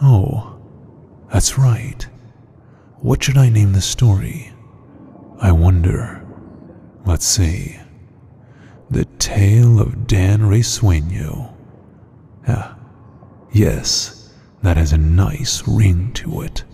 Oh, that's right. What should I name the story? I wonder. Let's see. The Tale of Dan Risueño. Ah, yes, that has a nice ring to it.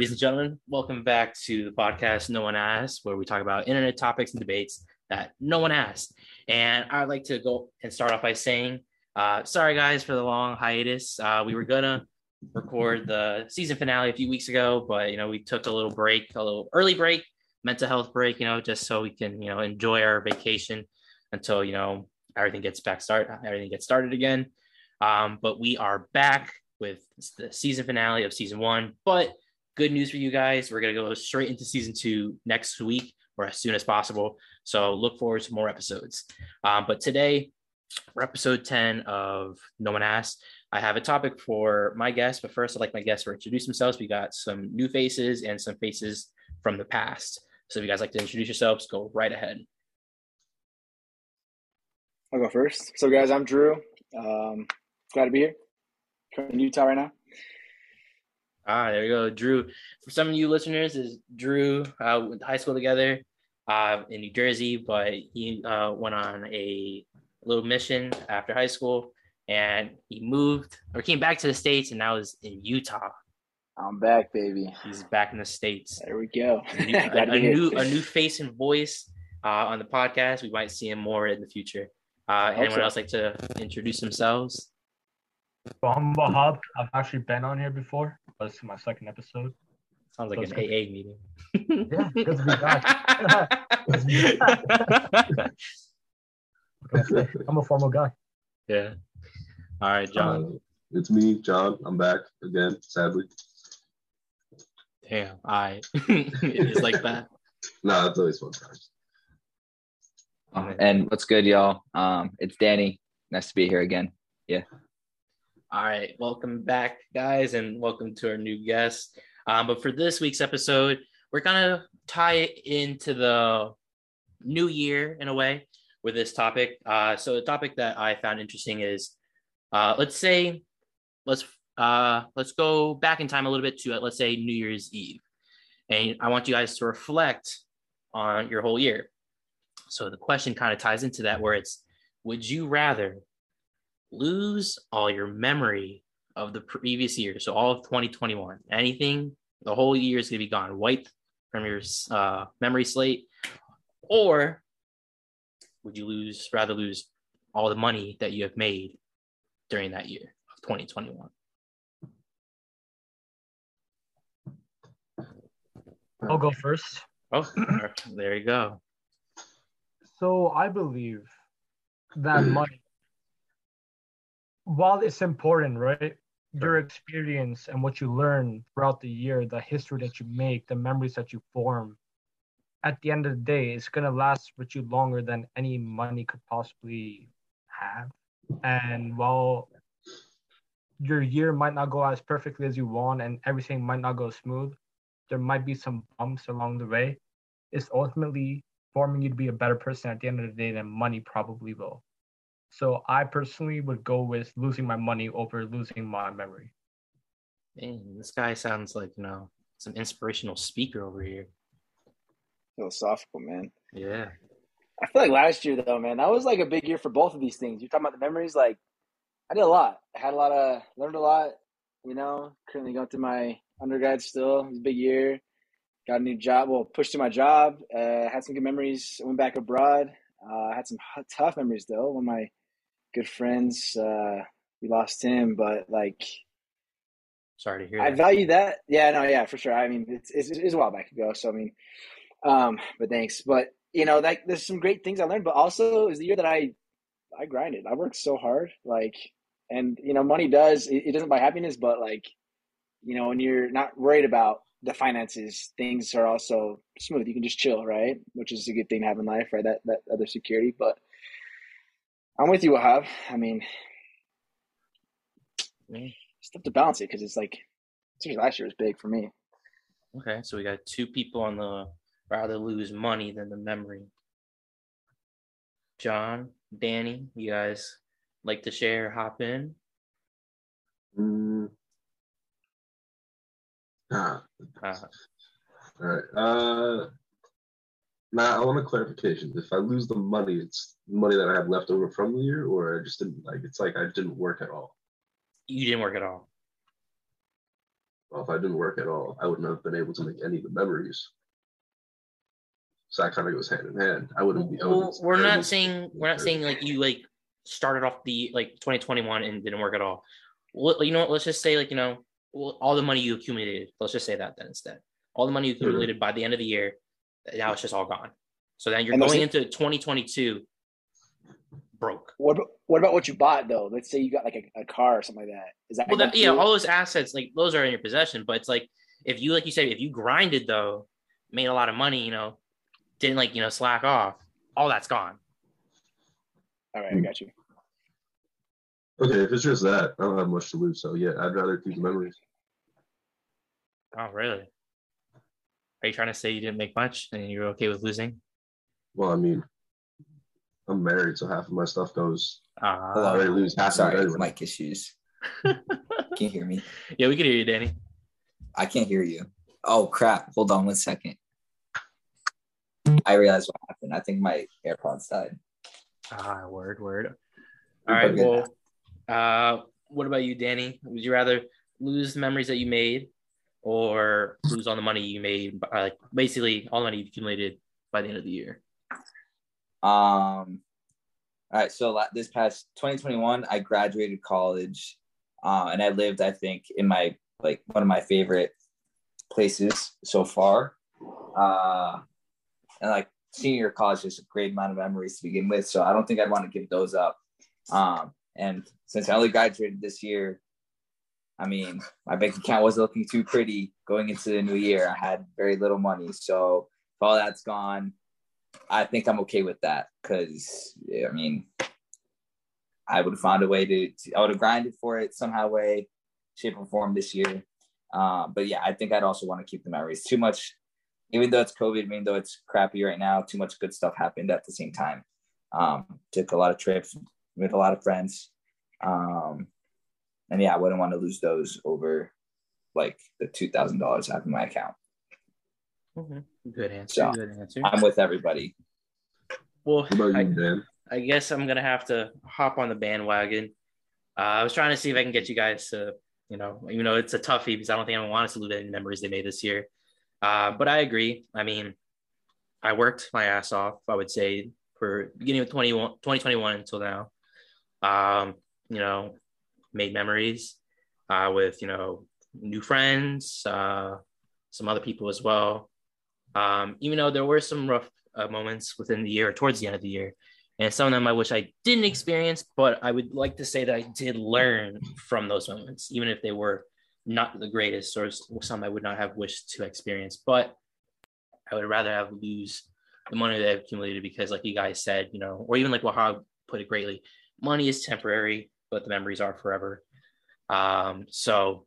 Ladies and gentlemen, welcome back to the podcast No One Asked, where we talk about internet topics and debates that no one asked. And I'd like to go and start off by saying, uh, sorry guys for the long hiatus. Uh, we were gonna record the season finale a few weeks ago, but you know we took a little break, a little early break, mental health break, you know, just so we can you know enjoy our vacation until you know everything gets back start, everything gets started again. Um, but we are back with the season finale of season one. But good news for you guys, we're gonna go straight into season two next week or as soon as possible. So look forward to more episodes. Um, but today, for episode 10 of No One Asked, I have a topic for my guests. But first, I'd like my guests to introduce themselves. We got some new faces and some faces from the past. So if you guys like to introduce yourselves, go right ahead. I'll go first. So, guys, I'm Drew. Um, glad to be here. in Utah right now. Ah, there we go, Drew. For some of you listeners, is Drew uh, went to high school together uh, in New Jersey, but he uh, went on a little mission after high school, and he moved or came back to the states, and now is in Utah. I'm back, baby. He's back in the states. There we go. A new, a, a new, a new face and voice uh, on the podcast. We might see him more in the future. Uh, anyone so. else like to introduce themselves? So I'm Wahab. I've actually been on here before, but this is my second episode. Sounds like So an it's AA meeting. Yeah, good to be back. Good to be back. What I say? I'm a formal guy. yeah. All right, John. Uh, it's me, John. I'm back again, sadly. Damn. I. it is like that. Nah, it's always fun times. Uh, and what's good, y'all? Um, it's Danny. Nice to be here again. All right, welcome back, guys, and welcome to our new guest. Um, but for this week's episode, we're gonna tie it into the new year in a way with this topic. Uh, so the topic that I found interesting is, uh, let's say, let's uh, let's go back in time a little bit to let's say New Year's Eve, and I want you guys to reflect on your whole year. So the question kind of ties into that, where it's, would you rather lose all your memory of the previous year. So all of 2021, anything, the whole year is going to be gone, wiped from your uh, memory slate. Or would you lose, rather lose all the money that you have made during that year of 2021? I'll go first. Oh, there you go. So I believe that money, while it's important, right? Your experience and what you learn throughout the year, the history that you make, the memories that you form, at the end of the day, it's gonna last with you longer than any money could possibly have. And while your year might not go as perfectly as you want and everything might not go smooth, there might be some bumps along the way. It's ultimately forming you to be a better person at the end of the day than money probably will. So I personally would go with losing my money over losing my memory. Man, this guy sounds like, you know, some inspirational speaker over here. Philosophical, man. Yeah. I feel like last year, though, man, that was like a big year for both of these things. You're talking about the memories. Like, I did a lot. I had a lot of, learned a lot, you know, currently going through my undergrad still. It was a big year. Got a new job. Well, pushed to my job. Uh, had some good memories. Went back abroad. Uh, had some h- tough memories, though. One of my good friends, uh, we lost him, but like, Sorry to hear I that. value that. Yeah, no, yeah, for sure. I mean, it's, it's, it's a while back ago. So, I mean, um, but thanks. But, you know, like there's some great things I learned, but also is the year that I, I grinded. I worked so hard. Like, and, you know, money does, it, it doesn't buy happiness, but like, you know, when you're not worried about the finances, things are also smooth. You can just chill, right? Which is a good thing to have in life, right? That that other security. But I'm with you, Wahab. I mean, it's tough to balance it because it's like, especially last year was big for me. Okay, so we got two people on the rather lose money than the memory. John, Danny, you guys like to share, hop in? Mm. Ah, Uh, all right. Uh, now I want a clarification. If I lose the money, it's money that I have left over from the year, or I just didn't like. It's like I didn't work at all. you didn't work at all. Well, if I didn't work at all, I wouldn't have been able to make any of the memories. So that kind of goes hand in hand. I wouldn't be. Well, we're not saying we're not saying like you like started off the like 2021 and didn't work at all. Well, you know what? Let's just say like you know all the money you accumulated. Let's just say that then instead. All the money you mm-hmm. accumulated by the end of the year, now it's just all gone. So then you're And going into 2022 broke. What about, what about what you bought though? Let's say you got like a, a car or something like that. Is that Well, that, yeah, all those assets like those are in your possession. But it's like if you like you said if you grinded though, made a lot of money, you know, didn't like you know slack off, all that's gone. all right, I got you. Okay, if it's just that, I don't have much to lose. So yeah, I'd rather keep the memories. Oh, really? Are you trying to say you didn't make much and you're okay with losing? Well, I mean, I'm married, so half of my stuff goes. Uh, Hello. I already lose half of Sorry, it anyway. mic issues. Can you hear me? Yeah, we can hear you, Danny. I can't hear you. Oh crap! Hold on one second. I realized what happened. I think my AirPods died. Ah, word, word. All We're right. good Well, uh, what about you, Danny? Would you rather lose the memories that you made, or lose all the money you made? uh, Like basically all the money you accumulated by the end of the year. Um, all right. So this past 2021, I graduated college, uh, and I lived, I think, in my like one of my favorite places so far. Uh, and like senior college is a great amount of memories to begin with. So I don't think I'd want to give those up. Um, and since I only graduated this year, I mean, my bank account wasn't looking too pretty going into the new year. I had very little money. So if all that's gone, I think I'm okay with that because I mean, I would have found a way to, to I would have grinded for it somehow, way, shape, or form this year. Uh, but yeah, I think I'd also want to keep the memories. Too much, even though it's COVID, even though it's crappy right now, too much good stuff happened at the same time. Um, took a lot of trips with a lot of friends. Um, and yeah, I wouldn't want to lose those over like the two thousand dollars I have in my account. Good answer. So, good answer. I'm with everybody. Well, What about I, Dan? I guess I'm gonna have to hop on the bandwagon. Uh, I was trying to see if I can get you guys to, you know, even though it's a toughie because I don't think anyone wants to lose any memories they made this year. Uh, but I agree. I mean, I worked my ass off. I would say for beginning of 21, 2021 until now. Um, you know, made memories uh, with you know new friends, uh, some other people as well. Um, even though there were some rough uh, moments within the year, towards the end of the year, and some of them I wish I didn't experience, but I would like to say that I did learn from those moments, even if they were not the greatest or some I would not have wished to experience. But I would rather have lose the money that I've accumulated because, like you guys said, you know, or even like Wahab put it greatly, money is temporary, but the memories are forever. Um, so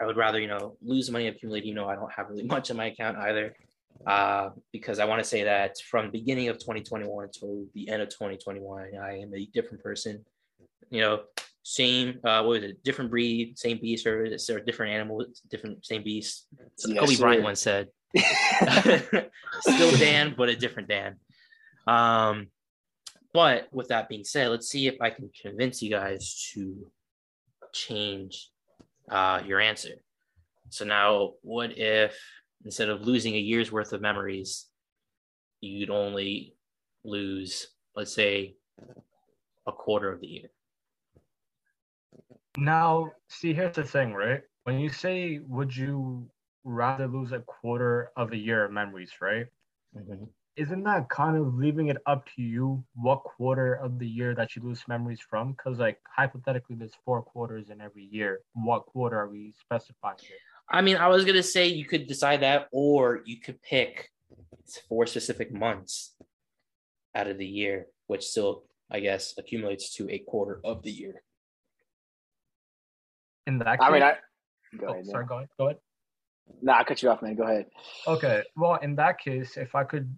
I would rather, you know, lose money accumulated. You know, I don't have really much in my account either uh, because I want to say that from the beginning of 2021 to the end of 2021, I am a different person. You know, same uh, what was it? Different breed, same beast, or there different animal, different same beast? Yes, Kobe. Bryant once said, "Still Dan, but a different Dan." Um, but with that being said, let's see if I can convince you guys to change uh, your answer. So now, what if instead of losing a year's worth of memories, you'd only lose, let's say, a quarter of the year? Now, see, here's the thing, right? When you say, would you rather lose a quarter of a year of memories, right? Isn't that kind of leaving it up to you what quarter of the year that you lose memories from? Because, like, hypothetically, there's four quarters in every year. What quarter are we specifying here? I mean, I was gonna say you could decide that, or you could pick four specific months out of the year, which still, I guess, accumulates to a quarter of the year. In that case, I mean, I. Go oh, ahead, sorry, man. go ahead. Go ahead. Nah, I cut you off, man. Go ahead. Okay. Well, in that case, if I could,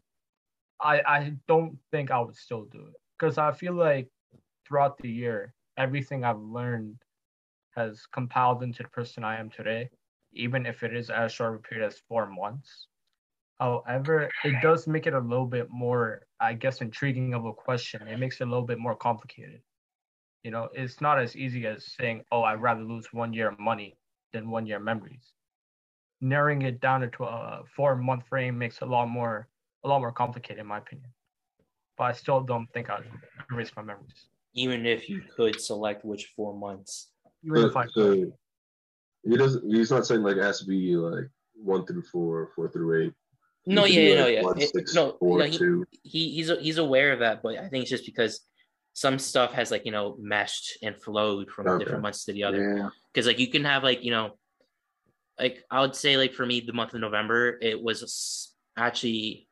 I I don't think I would still do it because I feel like throughout the year, everything I've learned has compiled into the person I am today, even if it is as short a period as four months. However, it does make it a little bit more, I guess, intriguing of a question. It makes it a little bit more complicated. You know, it's not as easy as saying, "Oh, I'd rather lose one year of money than one year of memories." narrowing it down into a four month frame makes a lot more a lot more complicated in my opinion. But I still don't think I'd erase my memories. Even if you could select which four months. Even if I But, could. so he doesn't. He's not saying like it has to be like one through four, four through eight. No, yeah, like, no, yeah. One, It- six, no, four, no, he- two. he he's he's aware of that, but I think it's just because some stuff has like you know meshed and flowed from Okay. different months to the other. Yeah. Because like you can have like you know, like I would say like for me the month of November it was actually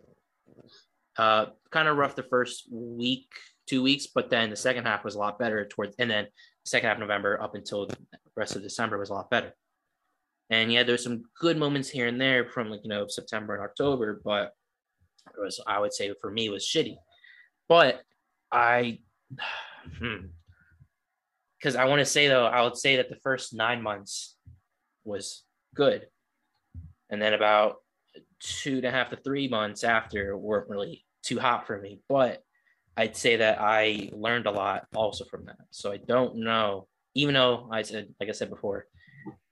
uh kind of rough the first week two weeks, but then the second half was a lot better towards and then the second half of November up until the rest of December was a lot better. And yeah, there's some good moments here and there from like you know September and October, but it was I would say for me was shitty. But I because I want to say though, I would say that the first nine months was good. And then about two and a half to three months after weren't really too hot for me. But I'd say that I learned a lot also from that. So I don't know, even though I said, like I said before,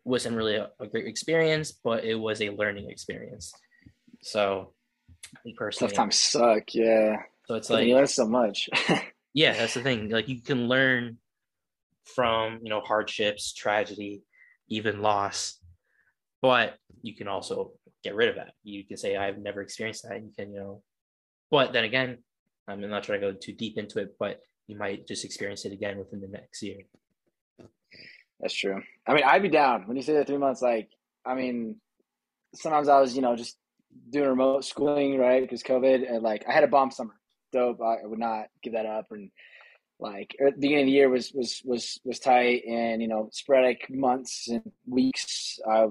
wasn't really a, a great experience, but it was a learning experience. So me personally, Tough times suck. Yeah. so it's But like you learn so much. yeah that's the thing like you can learn from you know hardships tragedy even loss but you can also get rid of that you can say i've never experienced that you can you know but then again i'm not trying to go too deep into it but you might just experience it again within the next year That's true. I mean, I'd be down when you say that three months. Like, I mean, sometimes I was, you know, just doing remote schooling, right? Because COVID, and like, I had a bomb summer. Dope. I, would not give that up. And like, at the beginning of the year was was was was tight, and you know, sporadic months and weeks. I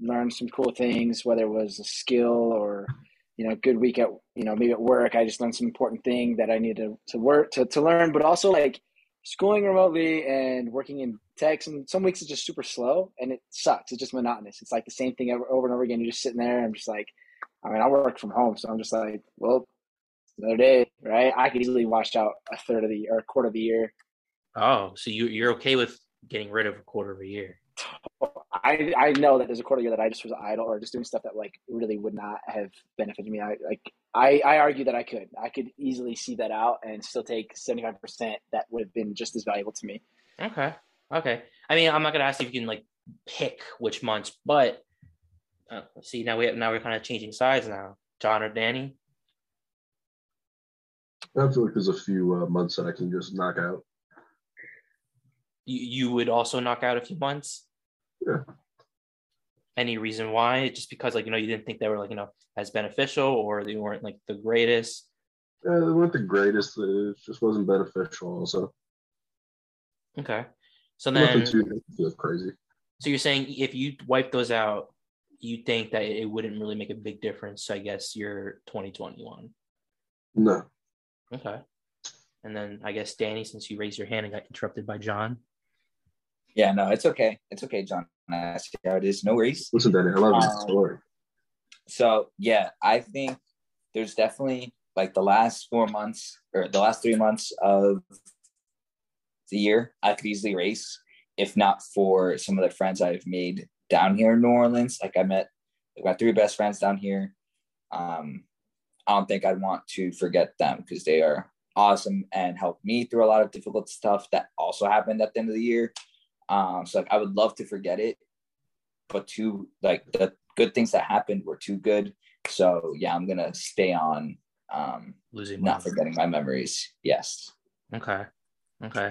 learned some cool things, whether it was a skill or you know, good week at you know maybe at work. I just learned some important thing that I needed to, to work to to learn, but also like schooling remotely and working in tech and some weeks it's just super slow and it sucks. It's just monotonous. It's like the same thing over, over and over again. You're just sitting there i'm just like i mean i work from home so i'm just like well another day right? I could easily wash out a third of the year or a quarter of the year. Oh so you, you're okay with getting rid of a quarter of a year i i know that there's a quarter year that i just was idle or just doing stuff that like really would not have benefited me. I like i i argue that i could. I could easily see that out and still take 75% that would have been just as valuable to me. Okay. Okay. I mean i'm not gonna ask if you can like pick which months but uh, see now we have, now we're kind of changing sides now. John or danny? I feel like there's a few uh, months that I can just knock out. you, you would also knock out a few months Yeah. any reason why just because like you know you didn't think they were like you know as beneficial or they weren't like the greatest Uh, they weren't the greatest. It just wasn't beneficial. Also, okay so then nothing too too crazy. so you're saying if you wipe those out you think that it wouldn't really make a big difference i guess you're 2021 No, okay and then i guess danny since you raised your hand and got interrupted by john Yeah, no, it's okay. It's okay, John. I see how it is. No worries. listen, Danny, I love Um, your story. So yeah, I think there's definitely like the last four months or the last three months of the year I could easily race, if not for some of the friends I've made down here in New Orleans. Like I met like my three best friends down here. Um, I don't think I'd want to forget them because they are awesome and helped me through a lot of difficult stuff that also happened at the end of the year. Um, so like I would love to forget it, but two like the good things that happened were too good. So yeah, I'm gonna stay on um losing not forgetting my memories. Yes. Okay. Okay.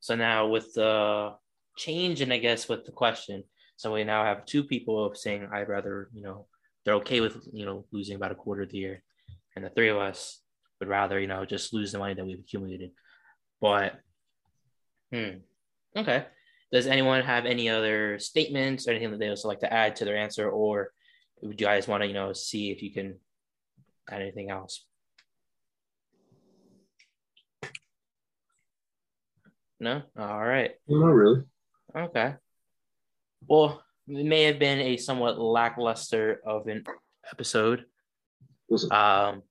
So now with the change and I guess with the question, So we now have two people saying I'd rather, you know, they're okay with, you know, losing about a quarter of the year. And the three of us would rather, you know, just lose the money that we've accumulated. But hmm. Okay. Does anyone have any other statements or anything that they also like to add to their answer, or would you guys want to, you know, see if you can add anything else? No. All right. Not really. Okay. Well, it may have been a somewhat lackluster of an episode. Um,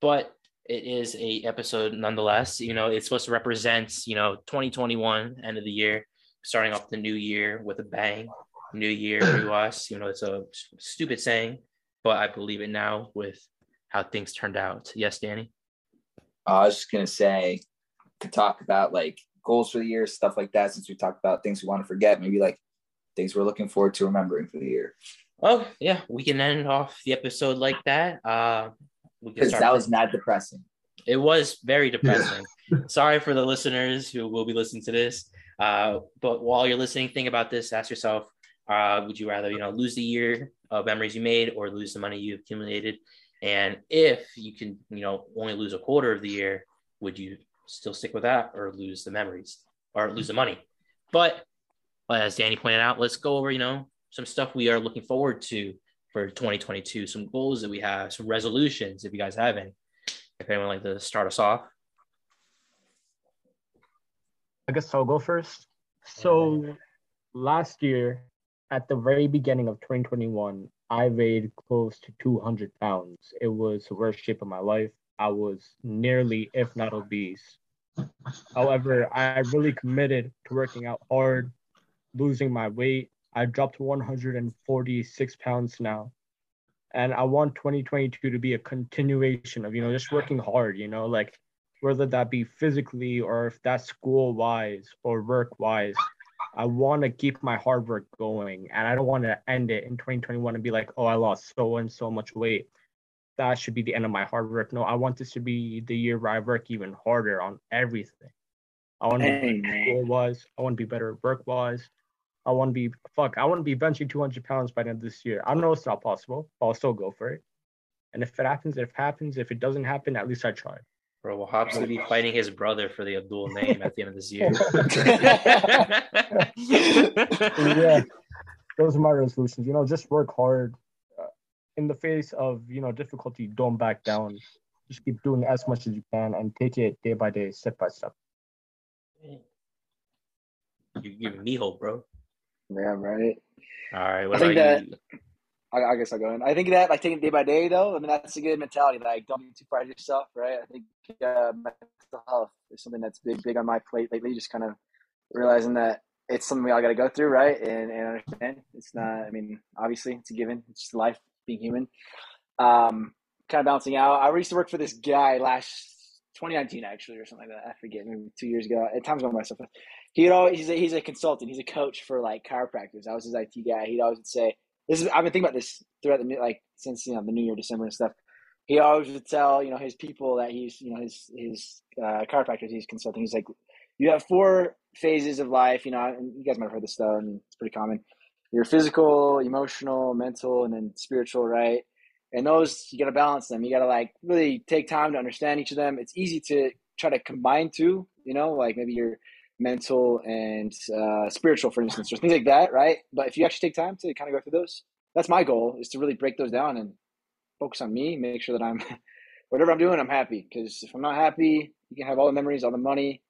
but it is a episode nonetheless. You know, it's supposed to represent, you know, 2021 end of the year, starting off the new year with a bang. New year, new us. You know, it's a stupid saying, but I believe it now with how things turned out. Yes, Danny. I was just gonna say to talk about like goals for the year, stuff like that. Since we talked about things we want to forget, maybe like things we're looking forward to remembering for the year. Oh yeah, we can end off the episode like that. Uh, we can Because start that was mad depressing. It was very depressing. Sorry for the listeners who will be listening to this. Uh, but while you're listening, think about this. Ask yourself: uh, Would you rather, you know, lose the year of memories you made, or lose the money you accumulated? And if you can, you know, only lose a quarter of the year, would you still stick with that, or lose the memories, or lose the money? But as Danny pointed out, let's go over, you know, some stuff we are looking forward to for 2022, some goals that we have, some resolutions, if you guys have any. If anyone like to start us off. I guess I'll go first. So last year, at the very beginning of 2021, I weighed close to 200 pounds. It was the worst shape of my life. I was nearly, if not obese. However, I really committed to working out hard, losing my weight. I dropped 146 pounds now. And I want 2022 to be a continuation of, you know, just working hard, you know, like whether that be physically or if that's school wise or work wise. I want to keep my hard work going and I don't want to end it in 2021 and be like, oh, I lost so and so much weight. That should be the end of my hard work. No, I want this to be the year where I work even harder on everything. I want to be school wise. I want to be better work wise. I want to be fuck. I want to be benching 200 pounds by the end of this year. I don't know if it's not possible, but I'll still go for it. And if it happens, if it happens. If it doesn't happen, at least I tried. Bro, Wahab's gonna be fighting his brother for the Abdul name at the end of this year. yeah, those are my resolutions. You know, just work hard. Uh, in the face of you know difficulty, don't back down. Just keep doing as much as you can and take it day by day, step by step. you giving me hope, bro. Yeah, right. All right, what I think about you? I, I guess I'll go in. I think that like taking it day by day though, I mean that's a good mentality. Like don't be too proud of yourself, right? I think uh, mental health is something that's big, big on my plate lately. Just kind of realizing that it's something we all got to go through, right? And and understand it's not. I mean, obviously it's a given. It's just life, being human. Um, kind of balancing out. I used to work for this guy last 2019 actually, or something like that. I forget, maybe two years ago. At times, by myself. He'd always he's a, he's a consultant. He's a coach for like chiropractors. I was his IT guy. He'd always say this is I've been thinking about this throughout the like since you know the New Year, December and stuff. He always would tell you know his people that he's you know his his uh, chiropractors he's consulting. He's like, you have four phases of life. You know, and you guys might have heard this though, and it's pretty common. Your physical, emotional, mental, and then spiritual, right? And those you got to balance them. You got to like really take time to understand each of them. It's easy to try to combine two. You know, like maybe your mental and uh, spiritual, for instance, or things like that, right? But if you actually take time to kind of go through those, that's my goal is to really break those down and focus on me, make sure that I'm whatever I'm doing, I'm happy. Because if I'm not happy, you can have all the memories, all the money.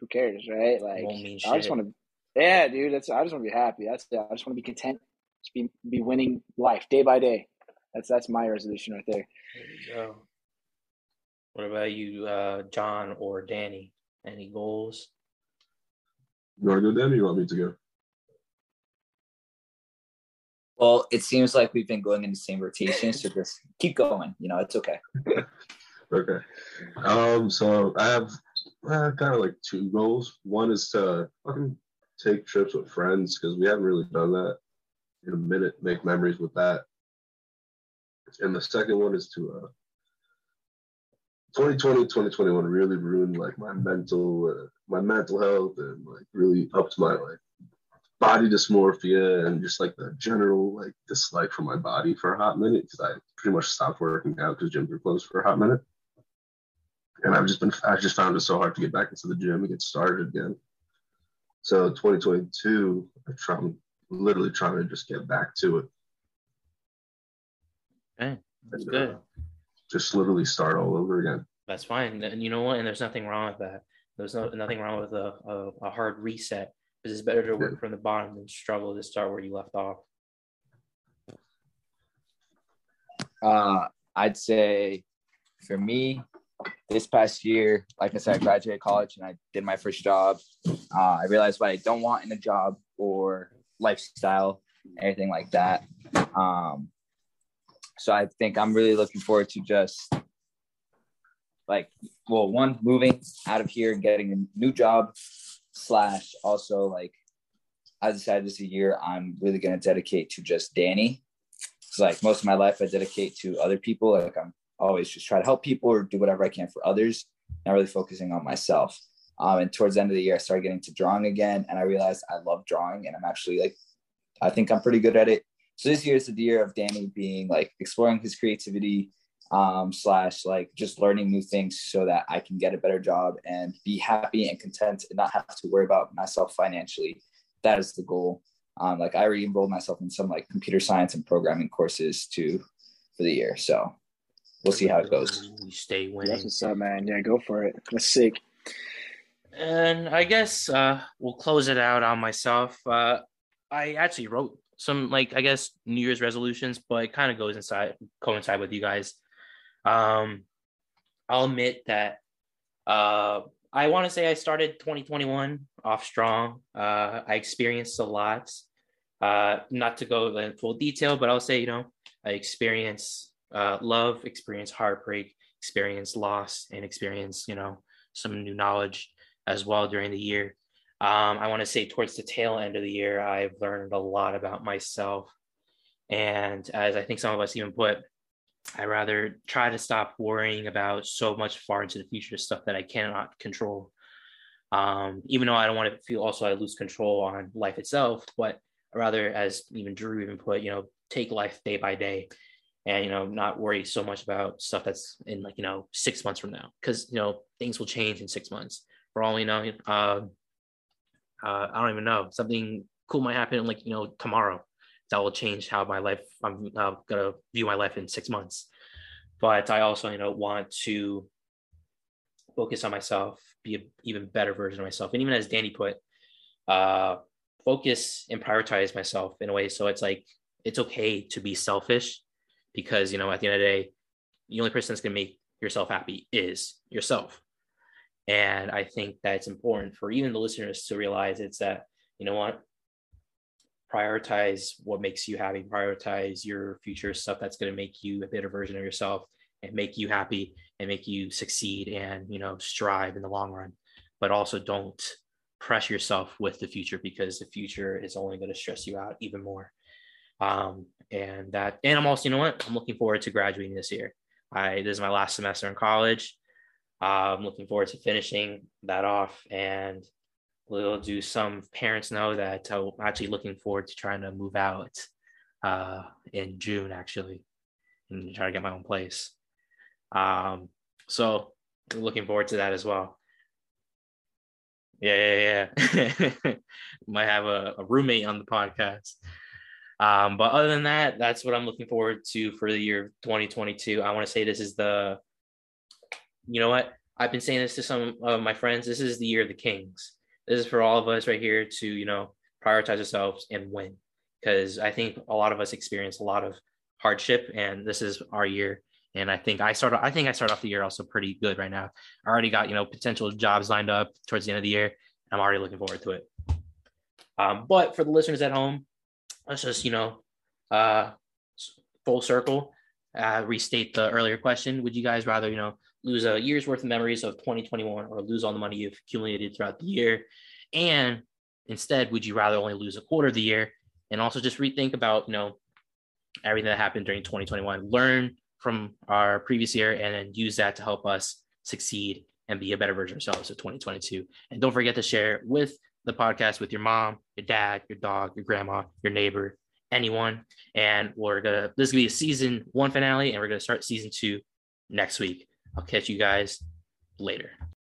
Who cares, right? Like I just want to, yeah, dude. That's I just want to be happy. That's I just want to be content. Just be be winning life day by day. That's that's my resolution right there. There you go. What about you, uh, John or Danny? Any goals? You want to go, Dan? Or you want me to go? Well, it seems like we've been going in the same rotation, so just keep going. You know, it's okay. Okay. Um. So I have uh, kind of like two goals. One is to fucking take trips with friends because we haven't really done that in a minute. Make memories with that. And the second one is to uh, 2020, 2021 really ruined like my mental, uh, my mental health, and like really upped my like body dysmorphia and just like the general like dislike for my body for a hot minute because I pretty much stopped working out because gyms were closed for a hot minute. And I've just been I just found it so hard to get back into the gym and get started again. So 2022, I try, I'm literally trying to just get back to it. Okay, that's And, good. uh, just literally start all over again. That's fine. And you know what? And there's nothing wrong with that. There's no nothing wrong with a, a, a hard reset because it's better to work Yeah. from the bottom than struggle to start where you left off. Uh, I'd say for me, this past year, like I said, I graduated college and I did my first job. Uh, I realized what I don't want in a job or lifestyle, anything like that. Um, so I think I'm really looking forward to just like, well, one, moving out of here and getting a new job, slash also like, I decided this year I'm really going to dedicate to just Danny because like most of my life I dedicate to other people. Like I'm always just try to help people or do whatever I can for others, not really focusing on myself. Um, and towards the end of the year, I started getting to drawing again, and I realized I love drawing, and I'm actually like, I think I'm pretty good at it. So this year is the year of Danny being like exploring his creativity, um, slash like just learning new things so that I can get a better job and be happy and content and not have to worry about myself financially. That is the goal. Um, like I already enrolled myself in some like computer science and programming courses too for the year. So we'll see how it goes. You stay That's winning. what's up, man. Yeah, go for it. That's sick. And I guess uh, we'll close it out on myself. Uh, I actually wrote some, like, I guess New Year's resolutions, but it kind of goes inside, coincide with you guys. Um, I'll admit that uh, I want to say I started 2021 off strong. Uh, I experienced a lot. Uh, not to go in full detail, but I'll say, you know, I experienced uh, love, experienced heartbreak, experienced loss, and experienced, you know, some new knowledge as well during the year. Um, I want to say towards the tail end of the year, I've learned a lot about myself. And as I think some of us even put, I rather try to stop worrying about so much far into the future stuff that I cannot control. Um, even though I don't want to feel also I lose control on life itself, but rather, as even Drew even put, you know, take life day by day and you know not worry so much about stuff that's in like you know six months from now because you know things will change in six months for all we know uh, uh, i don't even know. Something cool might happen like you know tomorrow. That will change how my life i'm uh, gonna view my life in six months. But i also you know want to focus on myself be an even better version of myself. And even as danny put uh focus and prioritize myself in a way so it's like it's okay to be selfish because you know at the end of the day the only person that's to make yourself happy is yourself and i think that it's important for even the listeners to realize it's that you know what? Prioritize what makes you happy. Prioritize your future stuff that's going to make you a better version of yourself and make you happy and make you succeed and you know strive in the long run. But also don't press yourself with the future because the future is only going to stress you out even more. Um, and that and i'm also you know what? I'm looking forward to graduating this year. I this is my last semester in college i'm looking forward to finishing that off and we'll do some parents know that i'm actually looking forward to trying to move out uh, in june actually and try to get my own place. Um, so looking forward to that as well. Yeah yeah yeah. Might have a, a roommate on the podcast. Um, but other than that, that's what I'm looking forward to for the year 2022. I want to say this is the, you know what? I've been saying this to some of my friends. This is the year of the Kings. This is for all of us right here to, you know, prioritize ourselves and win. Because I think a lot of us experience a lot of hardship, and this is our year. And I think I started. I think I start off the year also pretty good right now. I already got you know potential jobs lined up towards the end of the year. I'm already looking forward to it. Um, but for the listeners at home, let's just you know uh full circle uh restate the earlier question would you guys rather you know lose a year's worth of memories of 2021 or lose all the money you've accumulated throughout the year and instead would you rather only lose a quarter of the year and also just rethink about you know everything that happened during 2021 learn from our previous year and then use that to help us succeed and be a better version of ourselves of 2022 and don't forget to share with the podcast with your mom, your dad, your dog, your grandma, your neighbor, anyone. And we're gonna this is gonna be a season one finale, and we're gonna start season two next week. I'll catch you guys later.